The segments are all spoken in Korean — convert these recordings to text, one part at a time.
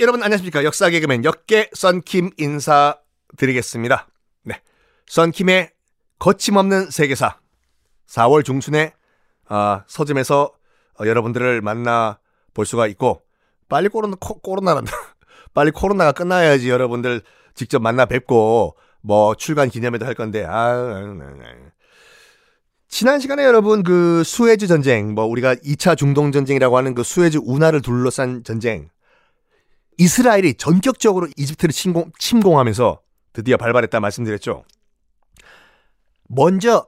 여러분 안녕하십니까. 역사 개그맨 역계 썬킴 인사드리겠습니다. 네. 썬킴의 거침없는 세계사. 4월 중순에 아, 서점에서 어, 여러분들을 만나 볼 수가 있고 빨리 코로나 코, 코로나란다. 빨리 코로나가 끝나야지 여러분들 직접 만나 뵙고 뭐 출간 기념회도 할 건데 아 지난 시간에 여러분 그 수에즈 전쟁 뭐 우리가 2차 중동 전쟁이라고 하는 그 수에즈 운하를 둘러싼 전쟁 이스라엘이 전격적으로 이집트를 침공, 침공하면서 드디어 발발했다 말씀드렸죠. 먼저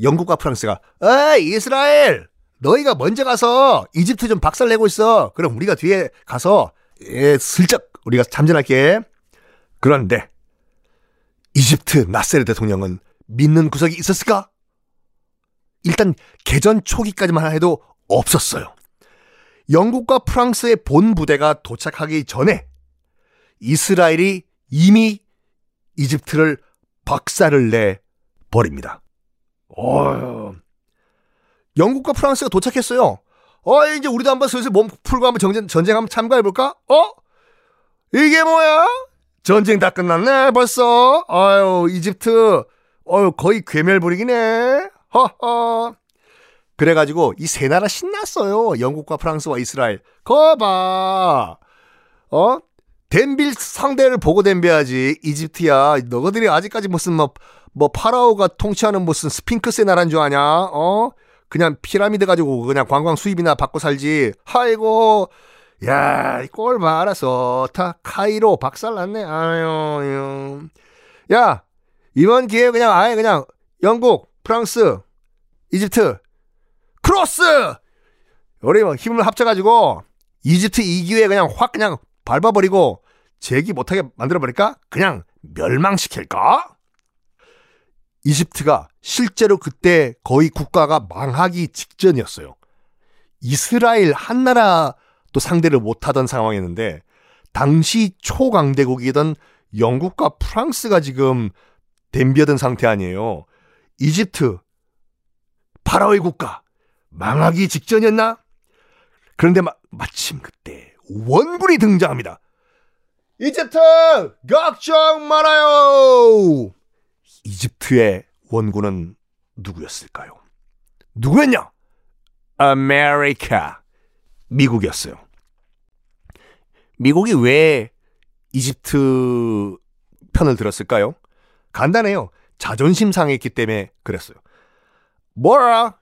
영국과 프랑스가 에이 이스라엘 너희가 먼저 가서 이집트 좀 박살내고 있어. 그럼 우리가 뒤에 가서 예, 슬쩍 우리가 참전할게. 그런데 이집트 나세르 대통령은 믿는 구석이 있었을까? 일단 개전 초기까지만 해도 없었어요. 영국과 프랑스의 본 부대가 도착하기 전에 이스라엘이 이미 이집트를 박살을 내 버립니다. 어, 영국과 프랑스가 도착했어요. 어, 이제 우리도 한번 슬슬 몸 풀고 한번 전쟁, 전쟁 한번 참가해볼까? 어? 이게 뭐야? 전쟁 다 끝났네, 벌써. 아유, 이집트. 어유, 거의 괴멸부리기네. 허허. 그래가지고 이 세 나라 신났어요. 영국과 프랑스와 이스라엘. 거봐. 어? 댐빌 상대를 보고 댐벼야지. 이집트야. 너희들이 아직까지 무슨 뭐, 뭐 파라오가 통치하는 무슨 스핑크스의 나라인 줄 아냐? 어? 그냥 피라미드 가지고 그냥 관광 수입이나 받고 살지. 아이고. 야, 꼴 말아서 다 카이로 박살났네. 아유, 야, 이번 기회에 그냥 아예 그냥 영국, 프랑스, 이집트 크로스! 우리 뭐 힘을 합쳐가지고 이집트 이 기회에 그냥 확 그냥 밟아버리고 재기 못하게 만들어버릴까? 그냥 멸망시킬까? 이집트가 실제로 그때 거의 국가가 망하기 직전이었어요. 이스라엘 한 나라도 상대를 못하던 상황이었는데 당시 초강대국이던 영국과 프랑스가 지금 댐비어든 상태 아니에요. 이집트, 파라오의 국가, 망하기 직전이었나? 그런데 마, 마침 그때 원군이 등장합니다. 이집트 걱정 말아요. 이집트의 원군은 누구였을까요? 누구였냐? 아메리카 미국이었어요. 미국이 왜 이집트 편을 들었을까요? 간단해요. 자존심 상했기 때문에 그랬어요. 뭐라?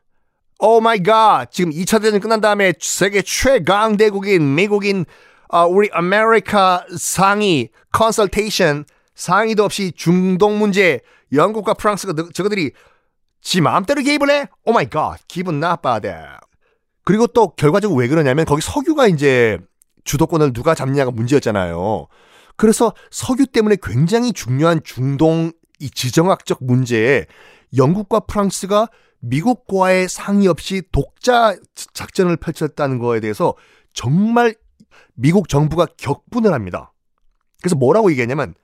oh my God. 지금 2차 대전 끝난 다음에 세계 최강 대국인 미국인 어, 우리 아메리카 상의 consultation 상의도 없이 중동 문제 영국과 프랑스가 저거들이 지 마음대로 개입을 해? oh my God. 기분 나쁘다. 그리고 또 결과적으로 왜 그러냐면 거기 석유가 이제 주도권을 누가 잡냐가 문제였잖아요. 그래서 석유 때문에 굉장히 중요한 중동 이 지정학적 문제에 영국과 프랑스가 미국과의 상의 없이 독자 작전을 펼쳤다는 거에 대해서 정말 미국 정부가 격분을 합니다. 그래서 뭐라고 얘기했냐면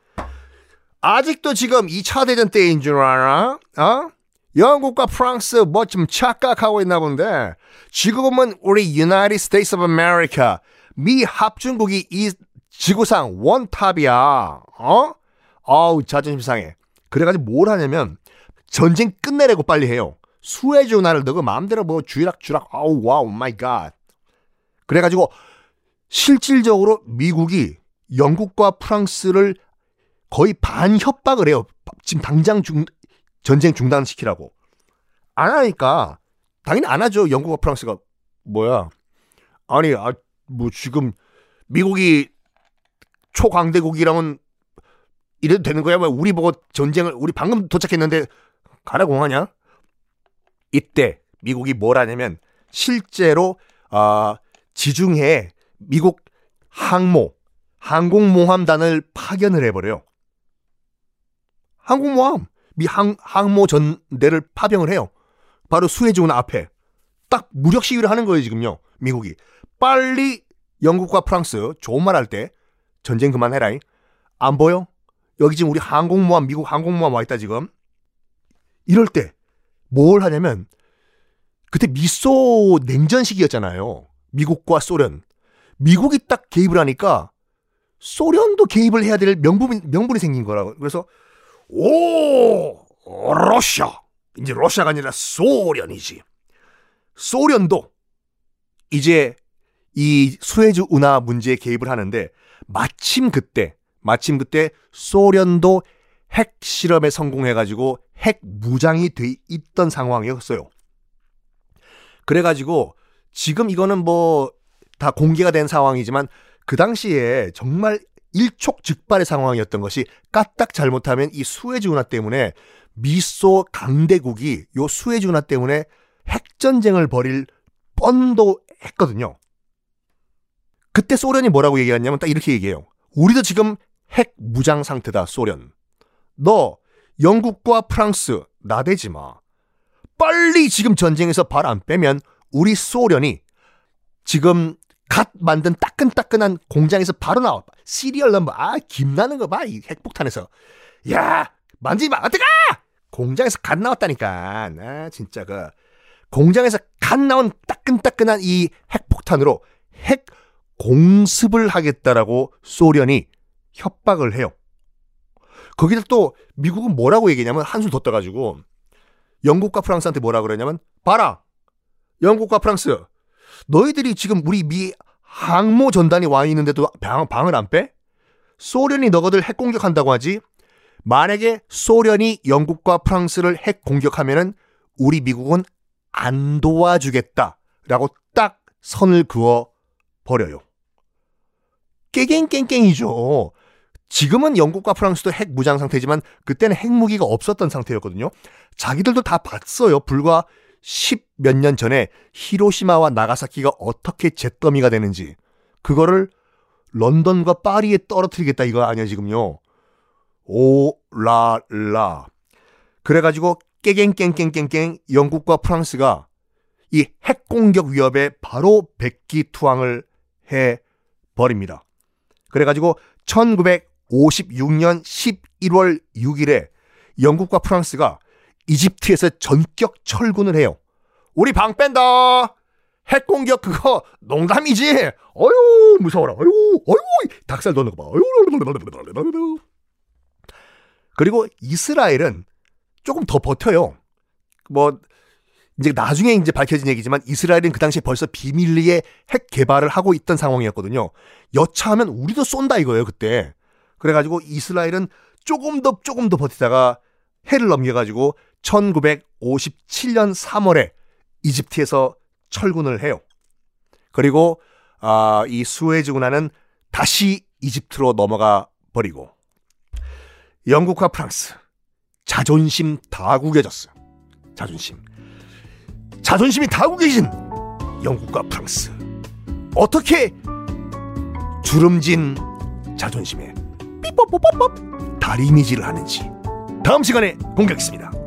아직도 지금 2차 대전 때인 줄 알아? 어? 영국과 프랑스 뭐 좀 착각하고 있나 본데 지금은 우리 United States of America 미 합중국이 이 지구상 원탑이야. 어? 어우 자존심 상해. 그래가지고 뭘 하냐면 전쟁 끝내려고 빨리 해요. 수에즈 운하를 너가 마음대로 뭐 쥐락쥐락 아우 wow my God. 그래가지고 실질적으로 미국이 영국과 프랑스를 거의 반 협박을 해요. 지금 당장 중, 전쟁 중단시키라고. 안 하니까 당연히 안 하죠. 영국과 프랑스가 뭐야? 아니 아, 뭐 지금 미국이 초강대국이라면 이래도 되는 거야? 왜 우리 보고 전쟁을 우리 방금 도착했는데 가라고 하냐? 이때 미국이 뭘 하냐면 실제로 어, 지중해에 미국 항모 항공모함단을 파견을 해버려요. 항공모함 미 항, 항모 전대를 파병을 해요. 바로 수에즈운 앞에 딱 무력 시위를 하는 거예요 지금요. 미국이 빨리 영국과 프랑스 좋은 말 할 때 전쟁 그만해라. 안 보여? 여기 지금 우리 항공모함 미국 항공모함 와 있다 지금. 이럴 때 뭘 하냐면 그때 미소 냉전 시기였잖아요. 미국과 소련. 미국이 딱 개입을 하니까 소련도 개입을 해야 될 명분, 명분이 생긴 거라고. 그래서, 오, 러시아. 이제 러시아가 아니라 소련이지. 소련도 이제 이 수에즈 운하 문제에 개입을 하는데 마침 그때, 마침 그때 소련도 핵 실험에 성공해가지고 핵 무장이 돼 있던 상황이었어요. 그래가지고 지금 이거는 뭐 다 공개가 된 상황이지만 그 당시에 정말 일촉즉발의 상황이었던 것이 까딱 잘못하면 이 수에즈 운하 때문에 미소 강대국이 요 수에즈 운하 때문에 핵전쟁을 벌일 뻔도 했거든요. 그때 소련이 뭐라고 얘기했냐면 딱 이렇게 얘기해요. 우리도 지금 핵 무장 상태다, 소련. 너 영국과 프랑스 나대지 마. 빨리 지금 전쟁에서 발 안 빼면 우리 소련이 지금 갓 만든 따끈따끈한 공장에서 바로 나와. serial number. 아, 김나는 거 봐. 이 핵폭탄에서. 야, 만지지 마. 어떡할까 공장에서 갓 나왔다니까. 아, 진짜 그. 공장에서 갓 나온 따끈따끈한 이 핵폭탄으로 핵 공습을 하겠다라고 소련이 협박을 해요. 거기다 또 미국은 뭐라고 얘기냐면 한술 더 떠가지고 영국과 프랑스한테 뭐라 그러냐면 봐라 영국과 프랑스 너희들이 지금 우리 미 항모 전단이 와 있는데도 방, 방을 안 빼? 소련이 너희들 핵 공격한다고 하지? 만약에 소련이 영국과 프랑스를 핵 공격하면은 우리 미국은 안 도와주겠다라고 딱 선을 그어 버려요. 깨갱깽깽이죠. 지금은 영국과 프랑스도 핵 무장 상태지만 그때는 핵무기가 없었던 상태였거든요. 자기들도 다 봤어요. 불과 10 몇 년 전에 히로시마와 나가사키가 어떻게 잿더미가 되는지. 그거를 런던과 파리에 떨어뜨리겠다 이거 아니야 지금요. 오라라. 그래가지고 깨갱깽깽깽깽 영국과 프랑스가 이 핵공격 위협에 바로 백기투항을 해 버립니다. 그래가지고 1956년 11월 6일에 영국과 프랑스가 이집트에서 전격 철군을 해요. 우리 방 뺀다. 핵 공격 그거 농담이지. 어유 무서워라. 어유 어유 닭살 도는 거 봐. 어유 그리고 이스라엘은 조금 더 버텨요. 뭐 이제 나중에 이제 밝혀진 얘기지만 이스라엘은 그 당시에 벌써 비밀리에 핵 개발을 하고 있던 상황이었거든요. 여차하면 우리도 쏜다 이거예요, 그때. 그래가지고 이스라엘은 조금 더 조금 더 버티다가 해를 넘겨가지고 1957년 3월에 이집트에서 철군을 해요. 그리고 아, 이 수에즈 운하는 다시 이집트로 넘어가 버리고 영국과 프랑스 자존심 다 구겨졌어요. 자존심. 자존심이 다 구겨진 영국과 프랑스. 어떻게 주름진 자존심에 다리미질을 하는지 다음 시간에 공개하겠습니다.